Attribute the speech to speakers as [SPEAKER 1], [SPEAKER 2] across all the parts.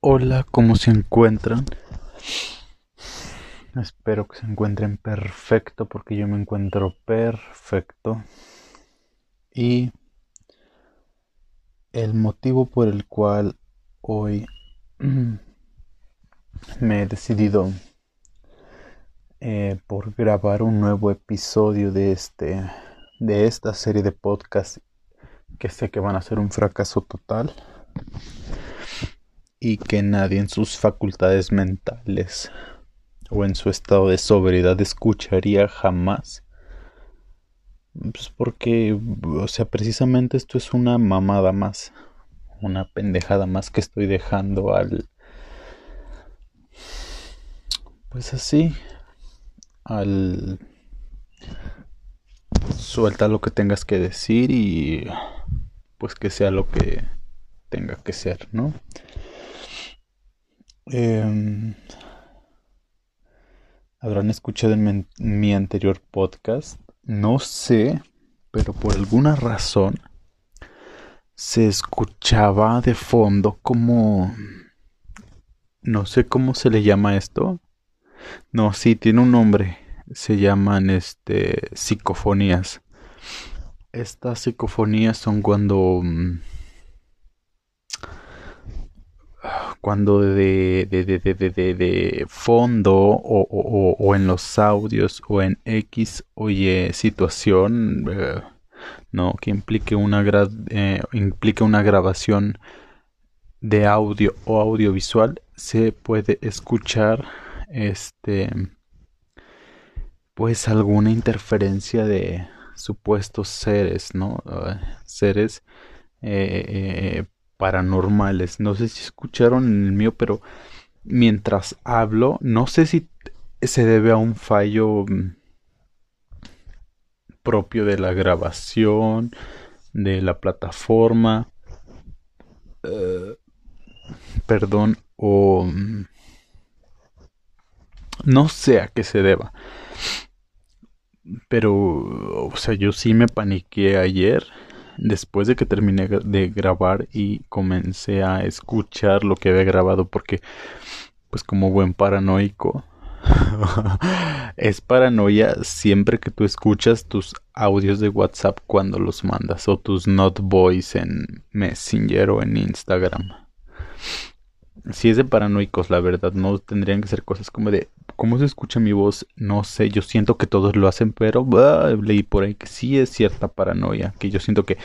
[SPEAKER 1] Hola, ¿cómo se encuentran? Espero que se encuentren perfecto porque yo me encuentro perfecto. Y el motivo por el cual hoy me he decidido eh, por grabar un nuevo episodio de este de esta serie de podcast que sé que van a ser un fracaso total y que nadie en sus facultades mentales o en su estado de sobriedad escucharía jamás. Pues porque, o sea, precisamente esto es una mamada más, una pendejada más que estoy dejando al... Pues así, al... Suelta lo que tengas que decir y pues que sea lo que tenga que ser, ¿no? Eh, Habrán escuchado en mi, anterior podcast, no sé, pero por alguna razón se escuchaba de fondo como... No sé cómo se le llama esto. No, sí, tiene un nombre. Se llaman este psicofonías. Estas psicofonías son cuando mm, cuando de, de, de, de fondo o, o, o, en los audios o en X o Y situación, eh, no, que implique una, eh, implique una grabación de audio o audiovisual, se puede escuchar este pues alguna interferencia de supuestos seres, ¿no? seres eh, paranormales. No sé si escucharon el mío, pero mientras hablo, no sé si se debe a un fallo mm, propio de la grabación, de la plataforma, eh, perdón, o mm, no sé a qué se deba. Pero, o sea, yo sí me paniqué ayer después de que terminé de grabar y comencé a escuchar lo que había grabado porque pues como buen paranoico es paranoia siempre que tú escuchas tus audios de WhatsApp cuando los mandas o tus not voice en Messenger o en Instagram. Si es de paranoicos, la verdad, no tendrían que ser cosas como de ¿Cómo se escucha mi voz? No sé, yo siento que todos lo hacen, pero leí por ahí que sí es cierta paranoia, que yo siento que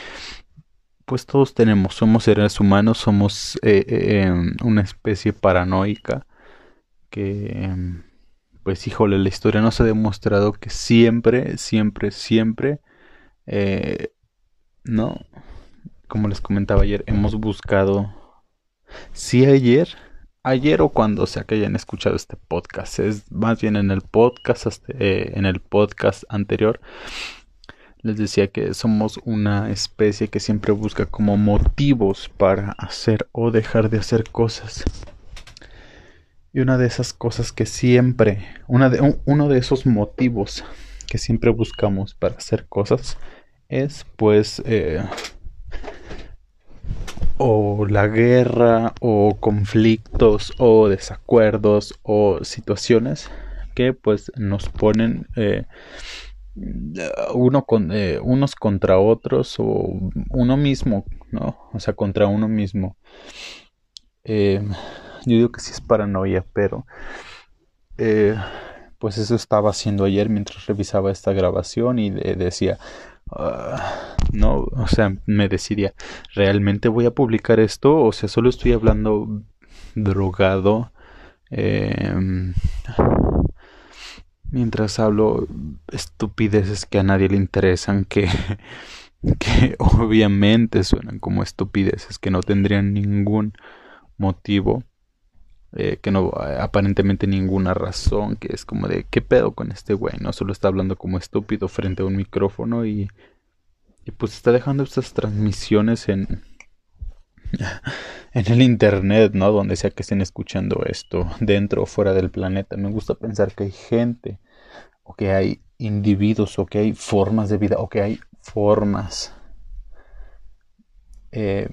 [SPEAKER 1] pues todos tenemos, somos seres humanos, somos eh, eh, em, una especie paranoica que em, pues híjole, la historia nos ha demostrado que siempre, siempre, siempre, eh, no, como les comentaba ayer, hemos buscado, sí ayer, ayer o cuando sea que hayan escuchado este podcast. Es más bien en el podcast, eh, en el podcast anterior. Les decía que somos una especie que siempre busca como motivos para hacer o dejar de hacer cosas. Y una de esas cosas que siempre, una de, uno de esos motivos que siempre buscamos para hacer cosas es pues eh, o la guerra o conflictos o desacuerdos o situaciones que pues nos ponen eh, uno eh, unos contra otros o uno mismo no o sea contra uno mismo. Eh, yo digo que sí es paranoia pero pues eso estaba haciendo ayer mientras revisaba esta grabación y decía Ah, no, o sea, me decidía, ¿realmente voy a publicar esto? O sea, solo estoy hablando drogado. Em, mientras hablo estupideces que a nadie le interesan, que, que obviamente suenan como estupideces, que no tendrían ningún motivo. Eh, que no aparentemente ninguna razón, que es como de qué pedo con este güey, no solo está hablando como estúpido frente a un micrófono y, y pues está dejando estas transmisiones en en el internet, ¿no? Donde sea que estén escuchando esto, dentro o fuera del planeta. Me gusta pensar que hay gente o que hay individuos o que hay formas de vida o que hay formas eh,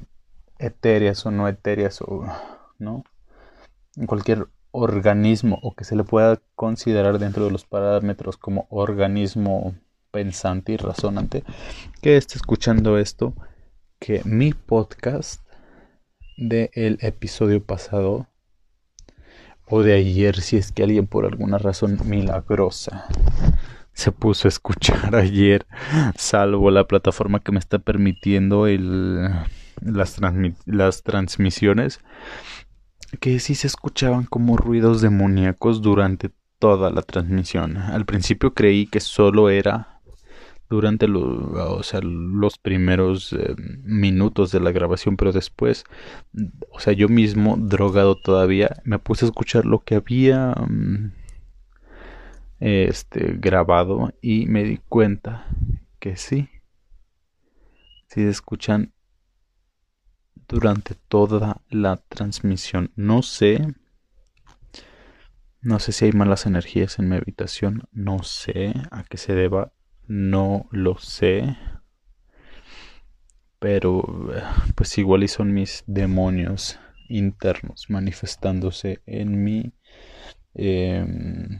[SPEAKER 1] etéreas o no etéreas o no cualquier organismo o que se le pueda considerar dentro de los parámetros como organismo pensante y razonante que esté escuchando esto que mi podcast del el episodio pasado o de ayer si es que alguien por alguna razón milagrosa se puso a escuchar ayer salvo la plataforma que me está permitiendo el, las transmisiones que sí se escuchaban como ruidos demoníacos durante toda la transmisión. Al principio creí que solo era durante o sea, los primeros eh, minutos de la grabación, pero después, o sea, yo mismo, drogado todavía, me puse a escuchar lo que había mm, este, grabado y me di cuenta que sí, sí se escuchan durante toda la transmisión. No sé. No sé si hay malas energías en mi habitación. No sé a qué se deba. No lo sé. Pero pues igual y son mis demonios internos manifestándose en mí. Em,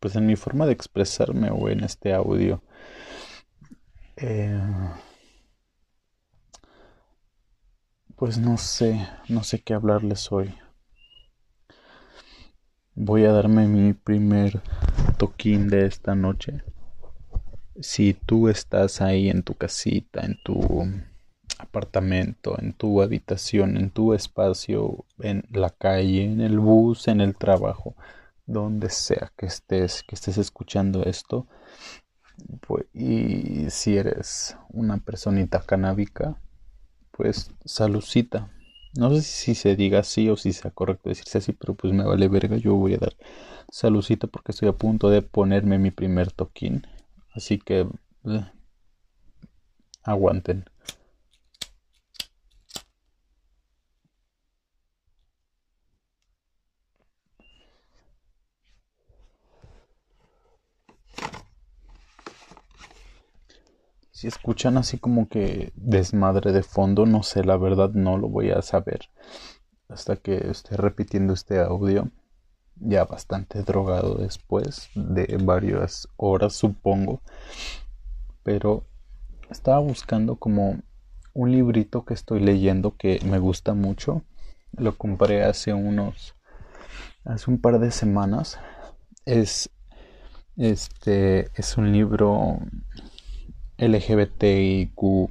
[SPEAKER 1] pues en mi forma de expresarme o en este audio. Eh, Pues no sé, no sé qué hablarles hoy. Voy a darme mi primer toquín de esta noche. Si tú estás ahí en tu casita, en tu apartamento, en tu habitación, en tu espacio, en la calle, en el bus, en el trabajo, donde sea que estés, que estés escuchando esto, pues, y si eres una personita canábica, pues salucita. No sé si se diga así o si sea correcto decirse así, pero pues me vale verga. Yo voy a dar salucita porque estoy a punto de ponerme mi primer toquín. Así que eh, aguanten. Si escuchan así como que desmadre de fondo, no sé, la verdad no lo voy a saber hasta que esté repitiendo este audio. Ya bastante drogado después de varias horas, supongo. Pero estaba buscando como un librito que estoy leyendo que me gusta mucho. Lo compré hace unos hace un par de semanas. Es este es un libro LGBTIQ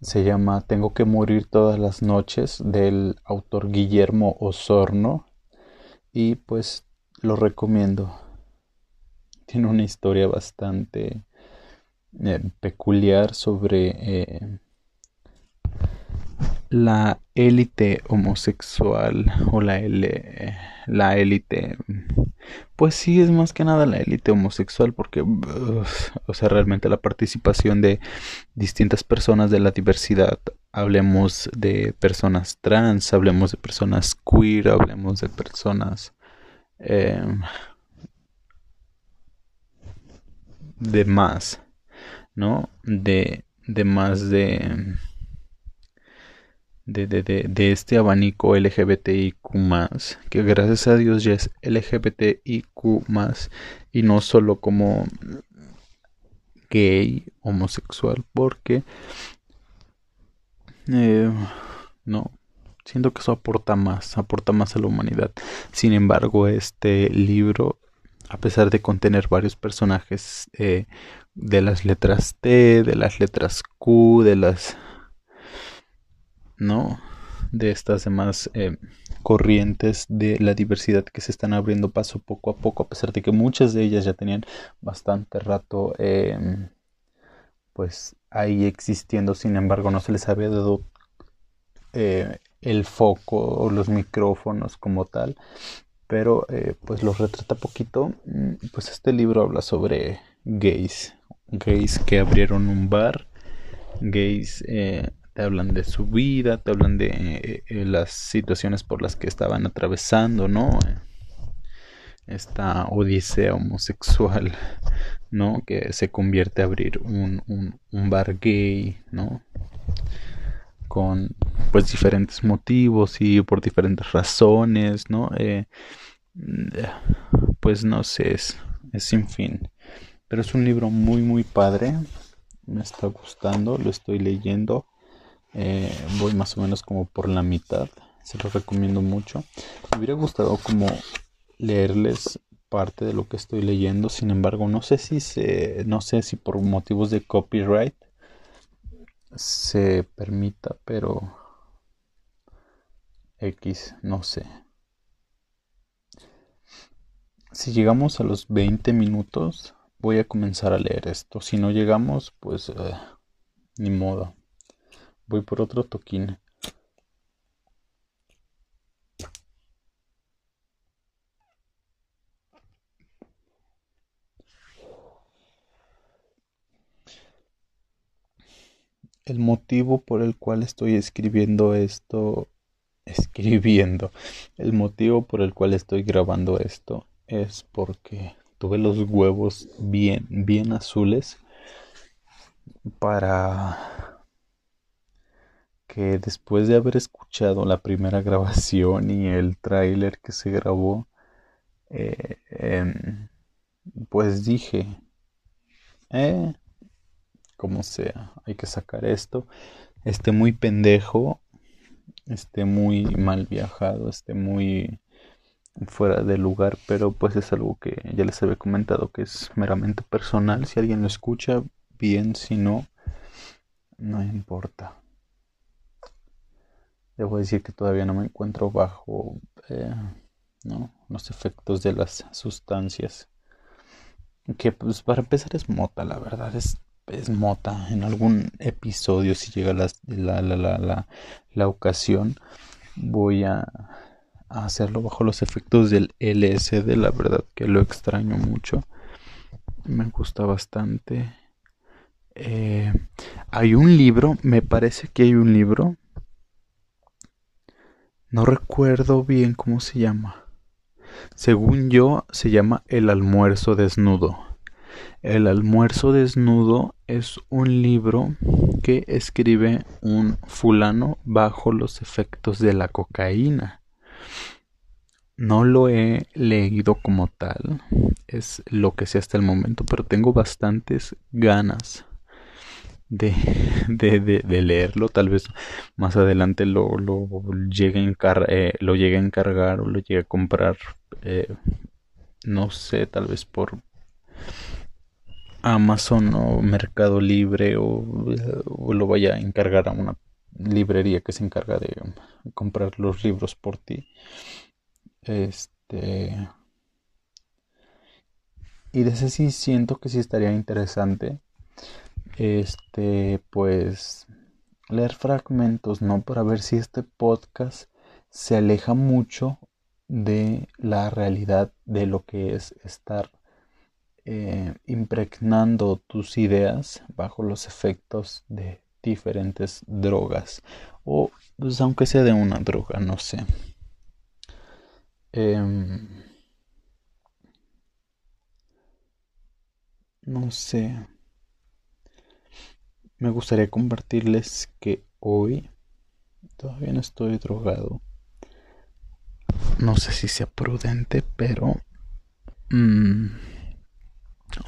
[SPEAKER 1] se llama Tengo que morir todas las noches del autor Guillermo Osorno y pues lo recomiendo. Tiene una historia bastante eh, peculiar sobre eh, la élite homosexual o la la élite pues sí es más que nada la élite homosexual porque o sea realmente la participación de distintas personas de la diversidad hablemos de personas trans hablemos de personas queer hablemos de personas em, de más no de de más de de, de, de, este abanico LGBTIQ que gracias a Dios ya es LGBTIQ y no solo como gay, homosexual, porque eh, no, siento que eso aporta más, aporta más a la humanidad. Sin embargo, este libro, a pesar de contener varios personajes eh, de las letras T, de las letras Q, de las ¿no? De estas demás eh, corrientes de la diversidad que se están abriendo paso poco a poco, a pesar de que muchas de ellas ya tenían bastante rato, em, pues ahí existiendo, sin embargo, no se les había dado eh, el foco o los micrófonos como tal, pero eh, pues los retrata poquito. Mm, pues este libro habla sobre gays, gays que abrieron un bar, gays te hablan de su vida, te hablan de eh, eh, las situaciones por las que estaban atravesando, ¿no? Esta odisea homosexual, ¿no? Que se convierte a abrir un, un, bar gay, ¿no? Con pues diferentes motivos y por diferentes razones, ¿no? Eh, pues no sé, es, es sin fin. Pero es un libro muy, muy padre. Me está gustando, lo estoy leyendo. Eh, voy más o menos como por la mitad. Se lo recomiendo mucho. Me hubiera gustado como leerles parte de lo que estoy leyendo. Sin embargo, no sé si se, no sé si por motivos de copyright se permita, pero X, no sé. Si llegamos a los 20 minutos, voy a comenzar a leer esto. Si no llegamos, pues eh, ni modo. Voy por otro toquín. El motivo por el cual estoy escribiendo esto, escribiendo, el motivo por el cual estoy grabando esto es porque tuve los huevos bien, bien azules para que después de haber escuchado la primera grabación y el tráiler que se grabó, eh, em, pues dije, eh, como sea, hay que sacar esto, esté muy pendejo, esté muy mal viajado, esté muy fuera de lugar, pero pues es algo que ya les había comentado que es meramente personal. Si alguien lo escucha, bien, si no, no importa. Debo decir que todavía no me encuentro bajo eh, los efectos de las sustancias. Que pues para empezar es mota, la verdad, es, es mota. En algún episodio, si llega la, la, la, la, la ocasión, voy a hacerlo bajo los efectos del LSD, la verdad que lo extraño mucho. Me gusta bastante. Eh, hay un libro, me parece que hay un libro. No recuerdo bien cómo se llama. Según yo, se llama El almuerzo desnudo. El almuerzo desnudo es un libro que escribe un fulano bajo los efectos de la cocaína. No lo he leído como tal, es lo que sé hasta el momento, pero tengo bastantes ganas de, de, leerlo. Tal vez más adelante lo, lo, llegue, a eh, lo llegue a encargar o lo llegue a comprar, eh, no sé, tal vez por Amazon o Mercado Libre o, o lo vaya a encargar a una librería que se encarga de comprar los libros por ti. Este. Y de ese sí siento que sí estaría interesante. Este, pues. Leer fragmentos, ¿no? Para ver si este podcast se aleja mucho de la realidad de lo que es estar eh, impregnando tus ideas bajo los efectos de diferentes drogas o pues aunque sea de una droga no sé Em, no sé. Me gustaría compartirles que hoy todavía no estoy drogado. No sé si sea prudente, pero mm,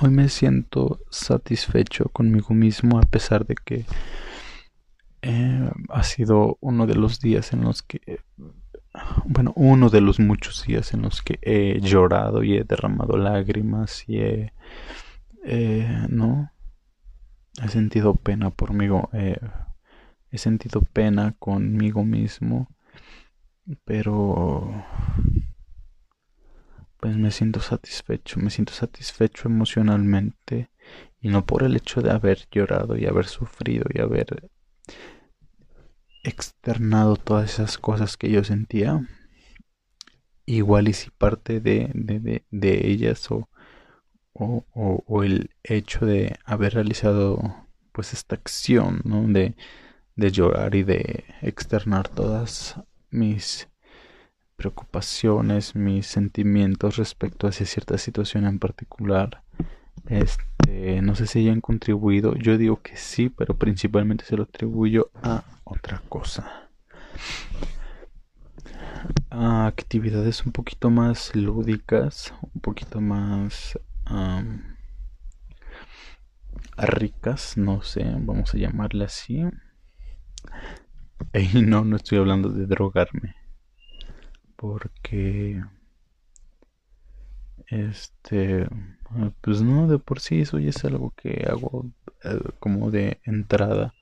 [SPEAKER 1] hoy me siento satisfecho conmigo mismo a pesar de que eh, ha sido uno de los días en los que bueno, uno de los muchos días en los que he llorado y he derramado lágrimas y he, eh, no, he sentido pena por mí, eh, he sentido pena conmigo mismo, pero pues me siento satisfecho, me siento satisfecho emocionalmente y no por el hecho de haber llorado y haber sufrido y haber externado todas esas cosas que yo sentía, igual y si parte de, de, de, ellas o, o, el hecho de haber realizado pues esta acción ¿no? de, de llorar y de externar todas mis preocupaciones, mis sentimientos respecto a cierta situación en particular. Este, no sé si hayan contribuido, yo digo que sí, pero principalmente se lo atribuyo a otra cosa. actividades un poquito más lúdicas, un poquito más ricas, no sé, vamos a llamarle así. Y no, no estoy hablando de drogarme. Porque... Este... Pues no, de por sí eso ya es algo que hago eh, como de entrada.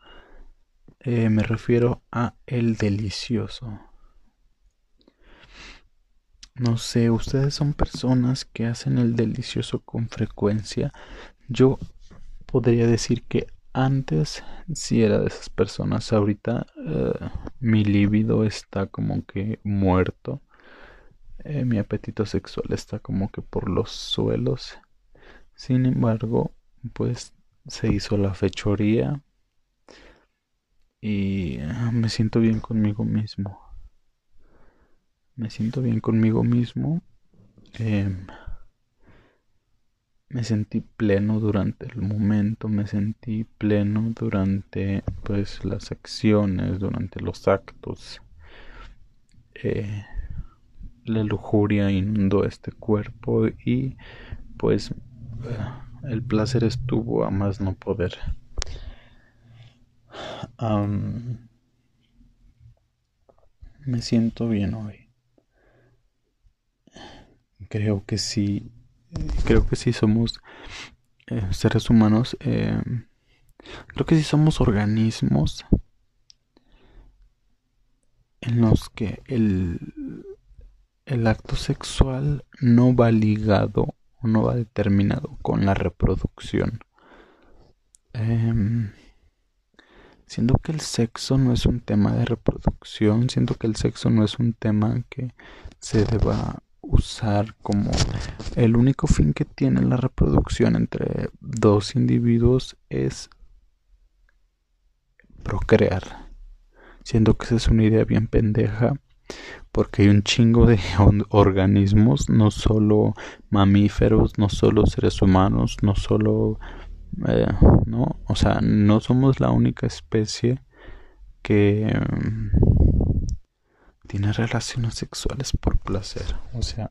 [SPEAKER 1] Eh, me refiero a el delicioso. No sé, ustedes son personas que hacen el delicioso con frecuencia. Yo podría decir que antes sí era de esas personas. Ahorita eh, mi libido está como que muerto. Eh, mi apetito sexual está como que por los suelos. Sin embargo, pues se hizo la fechoría y ah, me siento bien conmigo mismo. Me siento bien conmigo mismo. Em, me sentí pleno durante el momento, me sentí pleno durante pues las acciones, durante los actos. Eh, la lujuria inundó este cuerpo y pues el placer estuvo a más no poder. me siento bien hoy. Creo que sí creo que sí somos eh, seres humanos. Eh, creo que sí somos organismos en los que el, el acto sexual no va ligado o no va determinado con la reproducción. Eh, siento que el sexo no es un tema de reproducción, siento que el sexo no es un tema que se deba usar como el único fin que tiene la reproducción entre dos individuos es procrear. Siendo que esa es una idea bien pendeja porque hay un chingo de organismos, no solo mamíferos, no solo seres humanos, no solo... Eh, no, o sea, no somos la única especie que tiene relaciones sexuales por placer. O sea,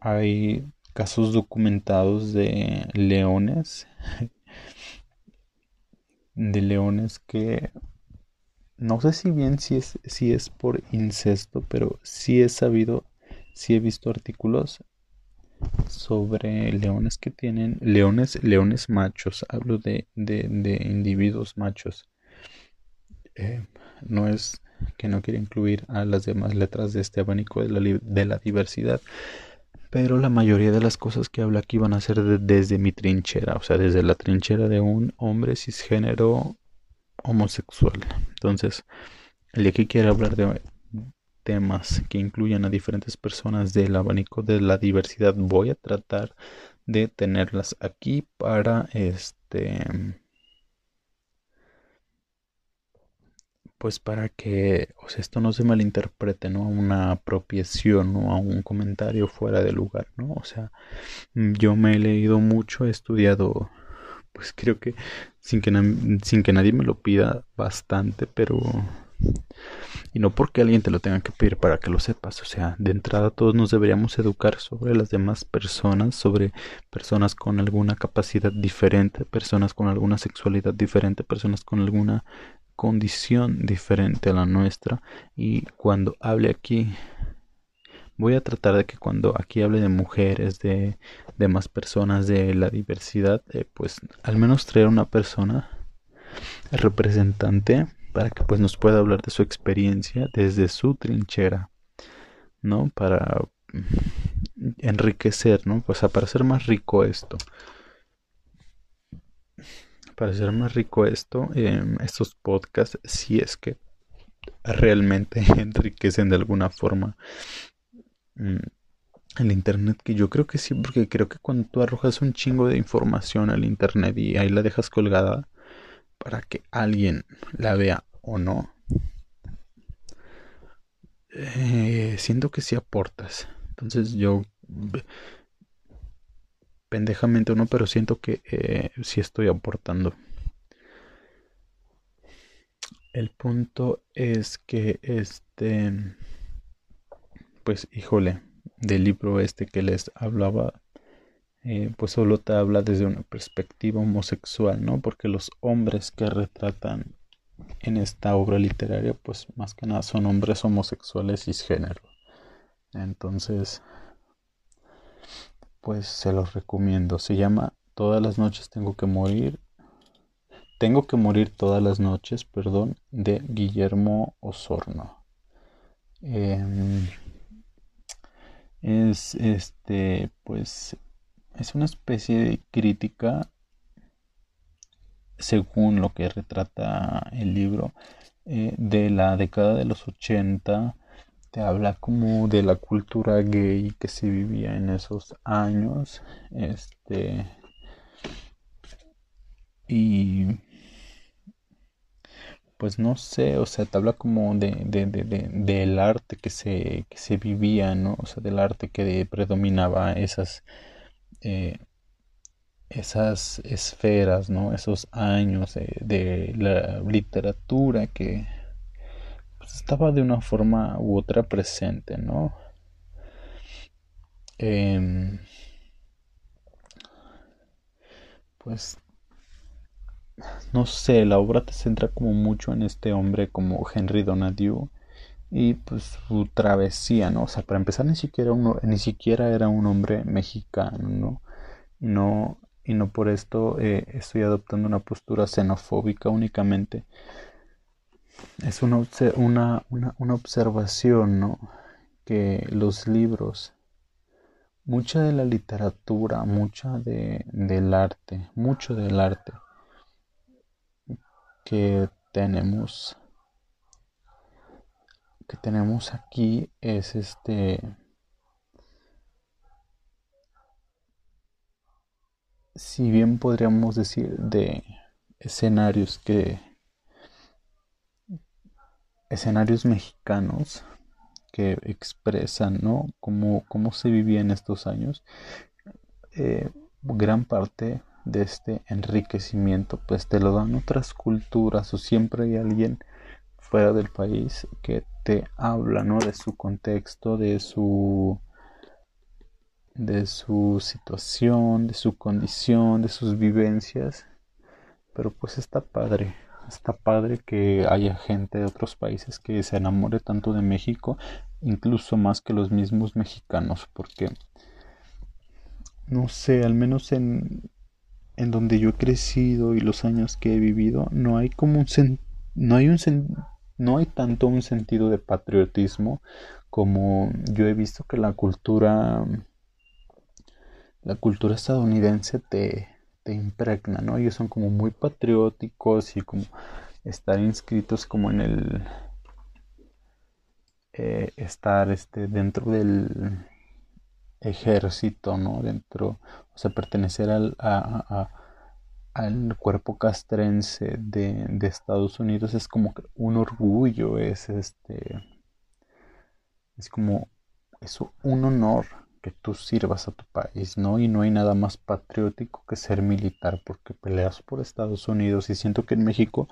[SPEAKER 1] hay casos documentados de leones, de leones que no sé si bien si es, si es por incesto, pero sí he sabido, sí he visto artículos sobre leones que tienen, leones, leones machos, hablo de, de, individuos machos. Eh, no es que no quiere incluir a las demás letras de este abanico de la, de la diversidad. Pero la mayoría de las cosas que habla aquí van a ser desde mi trinchera, o sea, desde la trinchera de un hombre cisgénero homosexual. Entonces, el de aquí quiere hablar de temas que incluyan a diferentes personas del abanico de la diversidad, voy a tratar de tenerlas aquí para este pues para que o sea, esto no se malinterprete, ¿no? A una apropiación o a un comentario fuera de lugar, ¿no? O sea, mm, yo me he leído mucho, he estudiado, pues creo que sin que, sin que nadie me lo pida bastante, pero... Y no porque alguien te lo tenga que pedir para que lo sepas, o sea, de entrada todos nos deberíamos educar sobre las demás personas, sobre personas con alguna capacidad diferente, personas con alguna sexualidad diferente, personas con alguna condición diferente a la nuestra. Y cuando hable aquí voy a tratar de que cuando aquí hable de mujeres de, de más personas de la diversidad eh, pues al menos traer una persona representante para que pues nos pueda hablar de su experiencia desde su trinchera no para enriquecer no pues para hacer más rico esto para hacer más rico esto, em, estos podcasts, si es que realmente enriquecen de alguna forma mm, el internet, que yo creo que sí, porque creo que cuando tú arrojas un chingo de información al internet y ahí la dejas colgada para que alguien la vea o no, eh, siento que sí aportas. Entonces yo pendejamente o no, pero siento que eh, sí estoy aportando. el punto es que este, pues híjole, del libro este que les hablaba, eh, pues solo te habla desde una perspectiva homosexual, ¿no? Porque los hombres que retratan en esta obra literaria, pues más que nada son hombres homosexuales cisgénero. Entonces, pues se los recomiendo. Se llama Todas las noches tengo que morir. Tengo que morir todas las noches, perdón, de Guillermo Osorno. Em, es este, pues, es una especie de crítica, según lo que retrata el libro, eh, de la década de los 80 te habla como de la cultura gay que se vivía en esos años este y pues no sé, o sea, te habla como de, de, de, del arte que se, que se vivía, ¿no? O sea, del arte que predominaba esas, eh, esas esferas, ¿no? Esos años de la literatura que estaba de una forma u otra presente, ¿no? Em, pues no sé, la obra te centra como mucho en este hombre como Henry Donadieu y pues su travesía, ¿no? O sea, para empezar ni siquiera uno, ni siquiera era un hombre mexicano, ¿no? No, y no por esto eh, estoy adoptando una postura xenofóbica únicamente. Es una, una, una, observación, ¿no? Que los libros, mucha de la literatura, mucha de, del arte, mucho del arte, que tenemos que tenemos aquí es este si bien podríamos decir de escenarios que escenarios mexicanos que expresan ¿no? cómo, cómo se vivía en estos años eh, gran parte de este enriquecimiento, pues te lo dan otras culturas o siempre hay alguien fuera del país que te habla, ¿no? De su contexto, de su de su situación, de su condición, de sus vivencias. Pero pues está padre, está padre que haya gente de otros países que se enamore tanto de México, incluso más que los mismos mexicanos, porque no sé, al menos en en donde yo he crecido y los años que he vivido, no hay como un no hay un no hay tanto un sentido de patriotismo como yo he visto que la cultura la cultura estadounidense te, te impregna, ¿no? Ellos son como muy patrióticos y como estar inscritos como en el eh, estar este dentro del ejército, ¿no? Dentro, o sea, pertenecer al, al cuerpo castrense de, de, Estados Unidos es como un orgullo, es este, es como, es un honor que tú sirvas a tu país, ¿no? Y no hay nada más patriótico que ser militar porque peleas por Estados Unidos y siento que en México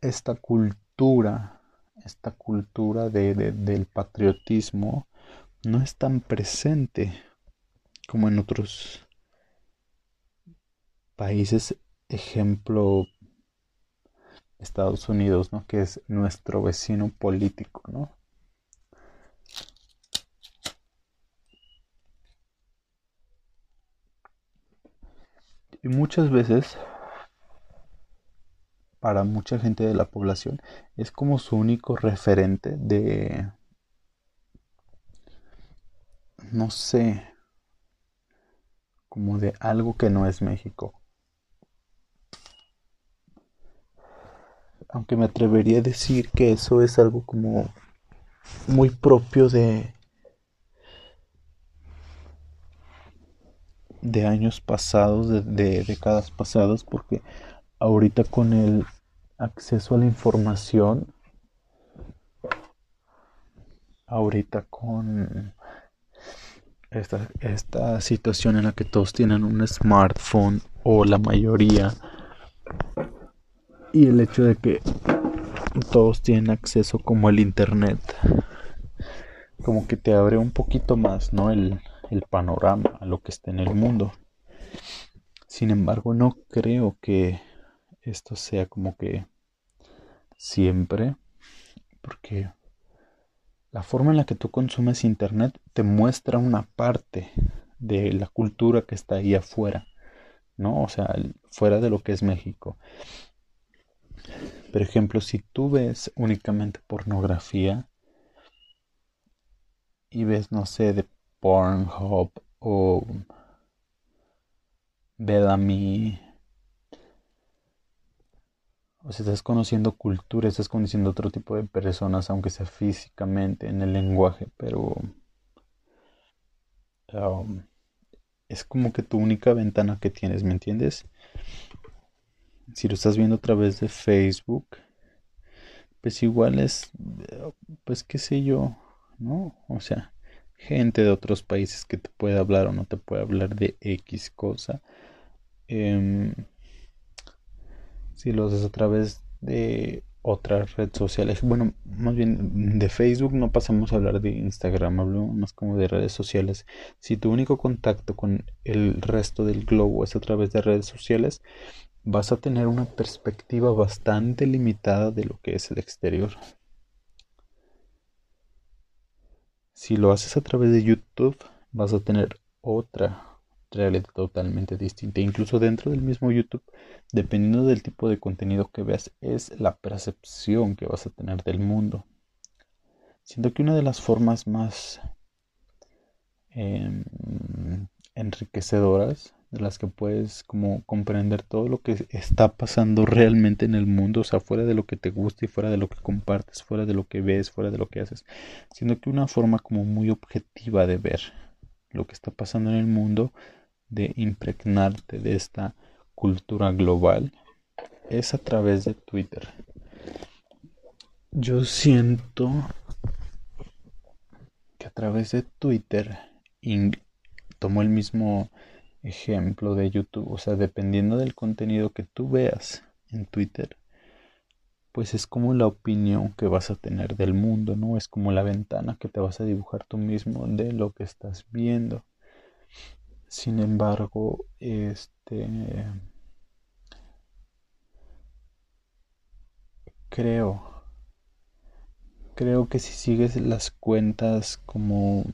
[SPEAKER 1] esta cultura, esta cultura de, del patriotismo, no es tan presente como en otros países, ejemplo Estados Unidos, ¿no? Que es nuestro vecino político, ¿no? Y muchas veces, para mucha gente de la población, es como su único referente de, no sé, como de algo que no es México. Aunque me atrevería a decir que eso es algo como muy propio de de años pasados, de, de décadas pasadas, porque ahorita con el acceso a la información, ahorita con esta, esta situación en la que todos tienen un smartphone o la mayoría y el hecho de que todos tienen acceso como el internet como que te abre un poquito más no el, el panorama a lo que está en el mundo sin embargo no creo que esto sea como que siempre porque la forma en la que tú consumes internet te muestra una parte de la cultura que está ahí afuera, ¿no? O sea, fuera de lo que es México. Por ejemplo, si tú ves únicamente pornografía y ves, no sé, de Pornhub o Bellamy o sea, estás conociendo cultura, estás conociendo otro tipo de personas, aunque sea físicamente, en el lenguaje, pero um, es como que tu única ventana que tienes, ¿me entiendes? Si lo estás viendo a través de Facebook, pues igual es, pues qué sé yo, ¿no? O sea, gente de otros países que te puede hablar o no te puede hablar de X cosa. Eh, si lo haces a través de otras redes sociales, bueno, más bien de Facebook no pasamos a hablar de Instagram, hablo más como de redes sociales. Si tu único contacto con el resto del globo es a través de redes sociales, vas a tener una perspectiva bastante limitada de lo que es el exterior. Si lo haces a través de YouTube, vas a tener otra realidad totalmente distinta. Incluso dentro del mismo YouTube, dependiendo del tipo de contenido que veas, es la percepción que vas a tener del mundo. Siento que una de las formas más em, enriquecedoras de las que puedes como comprender todo lo que está pasando realmente en el mundo, o sea, fuera de lo que te gusta y fuera de lo que compartes, fuera de lo que ves, fuera de lo que haces, siendo que una forma como muy objetiva de ver lo que está pasando en el mundo de impregnarte de esta cultura global es a través de Twitter. Yo siento que a través de Twitter tomo el mismo ejemplo de YouTube, o sea, dependiendo del contenido que tú veas en Twitter, pues es como la opinión que vas a tener del mundo, ¿no? Es como la ventana que te vas a dibujar tú mismo de lo que estás viendo. Sin embargo, este creo creo que si sigues las cuentas como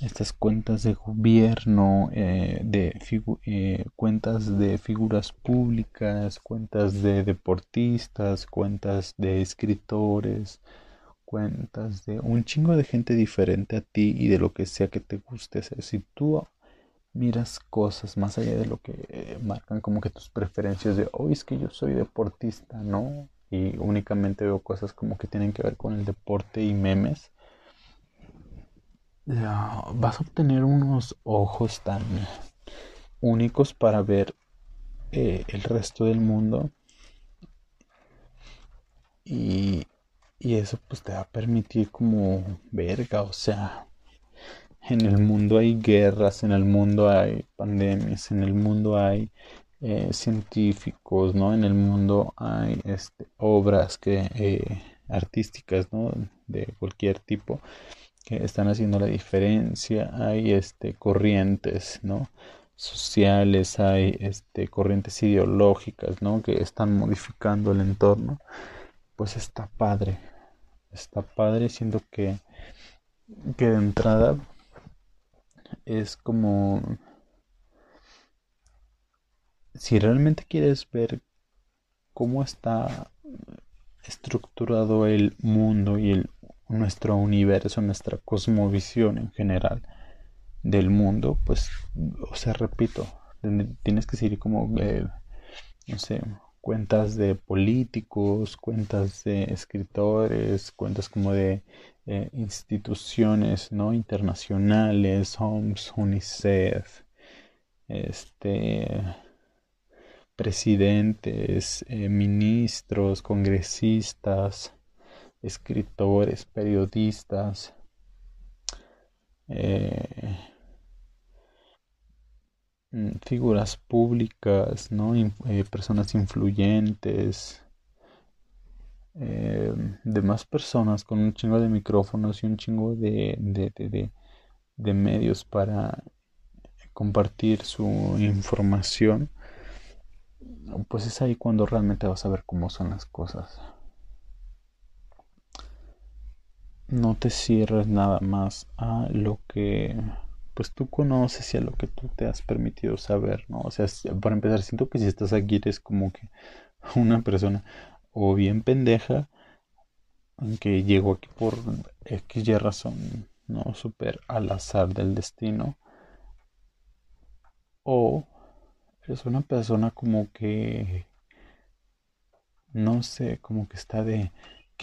[SPEAKER 1] estas cuentas de gobierno, eh, de eh, cuentas de figuras públicas, cuentas de deportistas, cuentas de escritores, cuentas de un chingo de gente diferente a ti y de lo que sea que te guste hacer. Si tú miras cosas más allá de lo que eh, marcan como que tus preferencias de hoy es que yo soy deportista, ¿no? Y únicamente veo cosas como que tienen que ver con el deporte y memes. Vas a obtener unos ojos tan únicos para ver eh, el resto del mundo y y eso pues te va a permitir como verga, o sea, en el mundo hay guerras, en el mundo hay pandemias, en el mundo hay eh, científicos, ¿no? En el mundo hay este, obras que, eh, artísticas, ¿no? De cualquier tipo están haciendo la diferencia, hay este, corrientes, ¿no? sociales, hay este, corrientes ideológicas, ¿no? Que están modificando el entorno, pues está padre, está padre, siendo que, que de entrada es como si realmente quieres ver cómo está estructurado el mundo y el, nuestro universo, nuestra cosmovisión en general del mundo, pues, o sea, repito, tienes que seguir como, eh, no sé, cuentas de políticos, cuentas de escritores, cuentas como de eh, instituciones no internacionales, OMS, UNICEF, este presidentes, eh, ministros, congresistas, escritores, periodistas, eh, Mm, figuras públicas, ¿no? Eh, personas influyentes, eh, de más personas con un chingo de micrófonos y un chingo de, de medios para compartir su información, pues es ahí cuando realmente vas a ver cómo son las cosas. No te cierres nada más a lo que pues tú conoces y a lo que tú te has permitido saber, ¿no? O sea, para empezar, siento que si estás aquí eres como que una persona o bien pendeja, que llegó aquí por X razón, ¿no? Súper al azar del destino. O eres una persona como que, no sé, como que está de,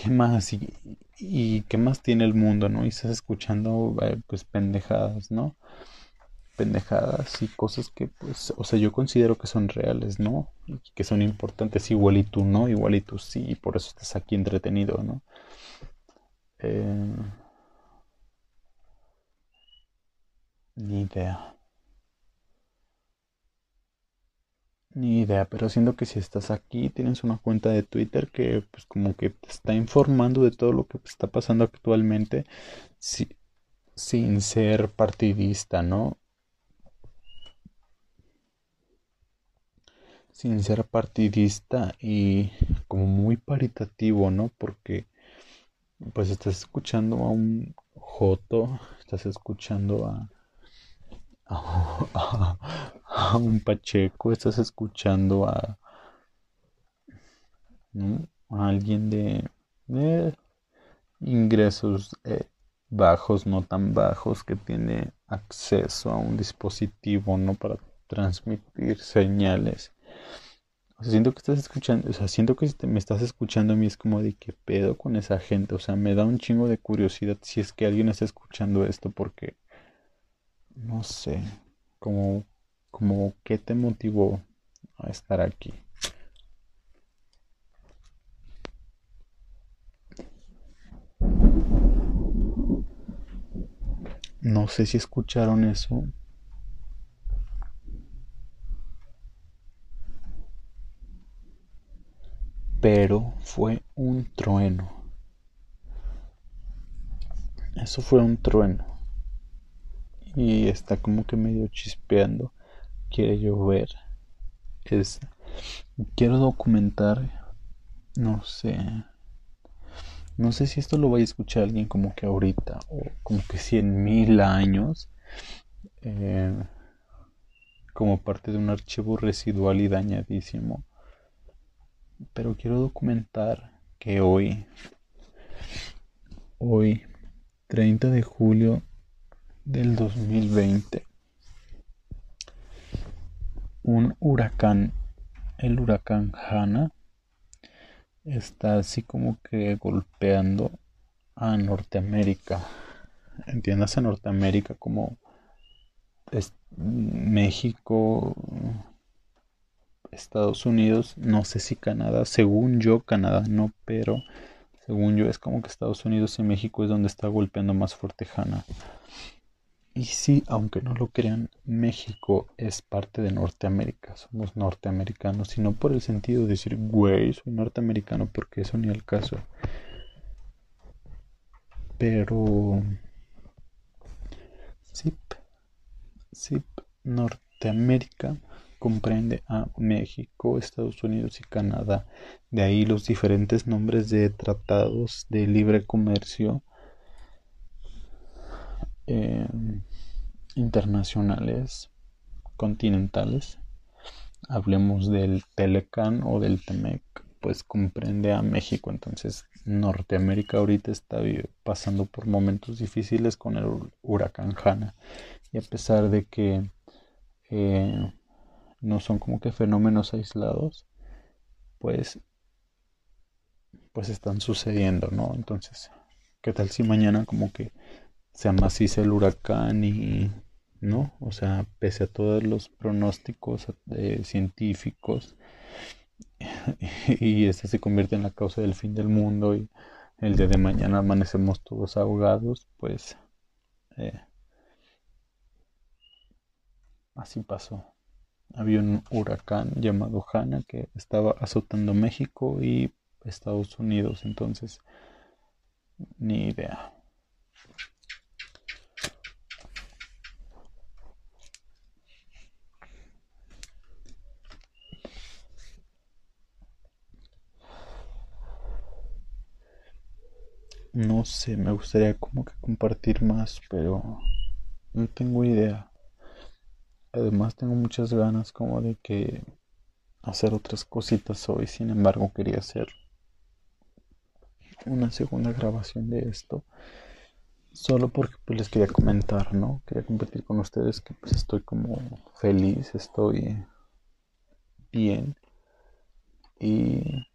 [SPEAKER 1] ¿qué más? Y, qué más tiene el mundo, ¿no? Y estás escuchando, eh, pues, pendejadas, ¿no? pendejadas y cosas que, pues, o sea, yo considero que son reales, ¿no? Y que son importantes, igual y tú no, igual y tú sí, y por eso estás aquí entretenido, ¿no? Eh, ni idea. Ni idea, pero siento que si estás aquí, tienes una cuenta de Twitter que pues como que te está informando de todo lo que está pasando actualmente sin ser partidista, ¿no? Sin ser partidista y como muy paritativo, ¿no? Porque pues estás escuchando a un Joto, estás escuchando a, un Pacheco, estás escuchando a, alguien de, ingresos eh, bajos, no tan bajos, que tiene acceso a un dispositivo, ¿no? Para transmitir señales o sea, siento que estás escuchando, o sea, siento que me estás escuchando a mí es como de qué pedo con esa gente. O sea, me da un chingo de curiosidad si es que alguien está escuchando esto porque, no sé, como, como, ¿qué te motivó a estar aquí? No sé si escucharon eso, pero fue un trueno. Eso fue un trueno. Y está como que medio chispeando. Quiere llover. Es. Quiero documentar. No sé. No sé si esto lo vaya a escuchar alguien como que ahorita. O como que cien mil años. Eh, como parte de un archivo residual y dañadísimo pero quiero documentar que hoy, hoy, 30 de julio del 2020, un huracán, el huracán Hanna, está así como que golpeando a Norteamérica. Entiendas a Norteamérica como México, Estados Unidos, no sé si Canadá, según yo Canadá no, pero según yo es como que Estados Unidos y México es donde está golpeando más fuerte Hanna. Y sí, aunque no lo crean, México es parte de Norteamérica, somos norteamericanos, y no por el sentido de decir, güey, soy norteamericano, porque eso ni al caso. Pero... Sí, sí, Norteamérica comprende a México, Estados Unidos y Canadá. De ahí los diferentes nombres de tratados de libre comercio eh, internacionales continentales. Hablemos del Telecan o del Temec, pues comprende a México. Entonces, Norteamérica ahorita está pasando por momentos difíciles con el huracán Hanna. Y a pesar de que eh, no son como que fenómenos aislados, pues, pues están sucediendo, ¿no? Entonces, ¿qué tal si mañana como que se amaciza el huracán y, ¿no? O sea, pese a todos los pronósticos eh, científicos, y este se convierte en la causa del fin del mundo y el día de mañana amanecemos todos ahogados, pues eh, así pasó había un huracán llamado Hanna que estaba azotando México y Estados Unidos, entonces ni idea. No sé, me gustaría como que compartir más, pero no tengo idea. Además tengo muchas ganas como de que hacer otras cositas hoy, sin embargo quería hacer una segunda grabación de esto solo porque pues les quería comentar, ¿no? Quería compartir con ustedes que pues estoy como feliz, estoy bien y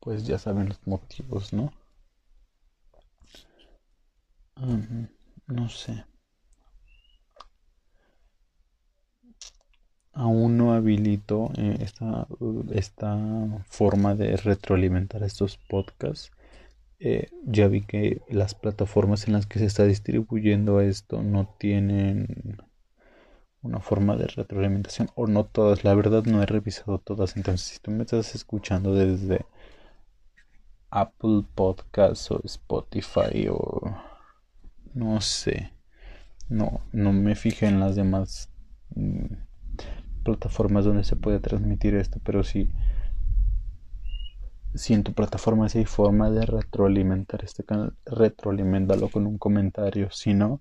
[SPEAKER 1] pues ya saben los motivos, ¿no? no sé. Aún no habilito eh, esta, esta forma de retroalimentar estos podcasts. Eh, ya vi que las plataformas en las que se está distribuyendo esto no tienen una forma de retroalimentación o no todas. La verdad no he revisado todas. Entonces si tú me estás escuchando desde Apple Podcasts o Spotify o no sé. No, no me fijé en las demás mm, plataformas donde se puede transmitir esto, pero si, si en tu plataforma si hay forma de retroalimentar este canal, retroalimentalo con un comentario. Si no,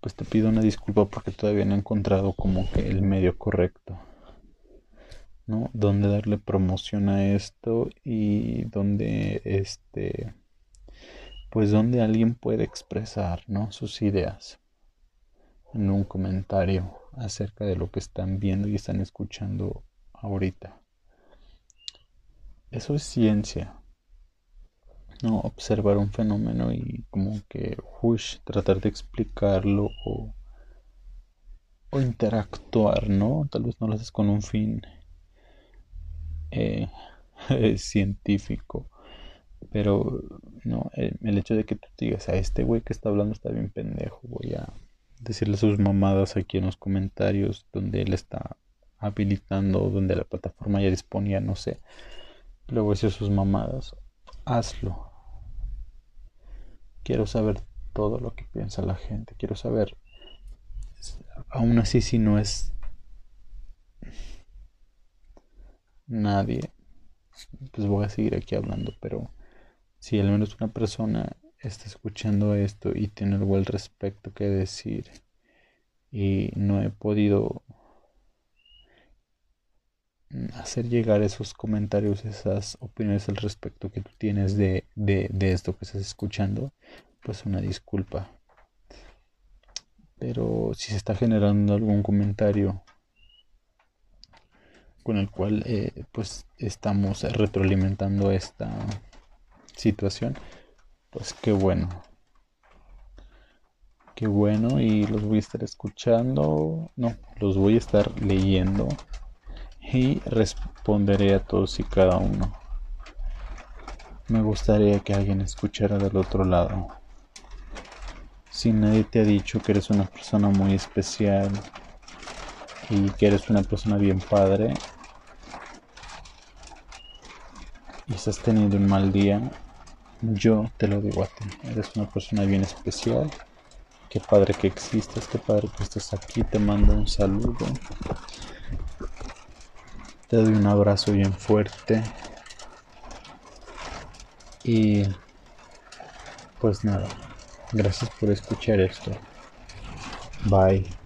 [SPEAKER 1] pues te pido una disculpa porque todavía no he encontrado como que el medio correcto. ¿No? Donde darle promoción a esto y donde este pues donde alguien puede expresar, ¿no? sus ideas en un comentario acerca de lo que están viendo y están escuchando ahorita. Eso es ciencia. No observar un fenómeno y como que hush, tratar de explicarlo o, o interactuar, ¿no? Tal vez no lo haces con un fin eh, científico. Pero no, el, el, hecho de que tú digas a este güey que está hablando está bien pendejo, voy a decirle sus mamadas aquí en los comentarios donde él está habilitando, donde la plataforma ya disponía, no sé. Luego decir sus mamadas, hazlo. Quiero saber todo lo que piensa la gente, quiero saber, aún así si no es nadie, pues voy a seguir aquí hablando, pero si al menos una persona está escuchando esto y tiene algo al respecto que decir y no he podido hacer llegar esos comentarios, esas opiniones al respecto que tú tienes de, de, de esto que estás escuchando, pues una disculpa. Pero si se está generando algún comentario con el cual eh, pues estamos retroalimentando esta situación, pues qué bueno. Qué bueno y los voy a estar escuchando. No, los voy a estar leyendo. Y responderé a todos y cada uno. Me gustaría que alguien escuchara del otro lado. Si nadie te ha dicho que eres una persona muy especial y que eres una persona bien padre y estás teniendo un mal día, yo te lo digo a ti. Eres una persona bien especial. Qué padre que existes, qué padre que estés aquí. Te mando un saludo. Te doy un abrazo bien fuerte. Y pues nada, gracias por escuchar esto. Bye.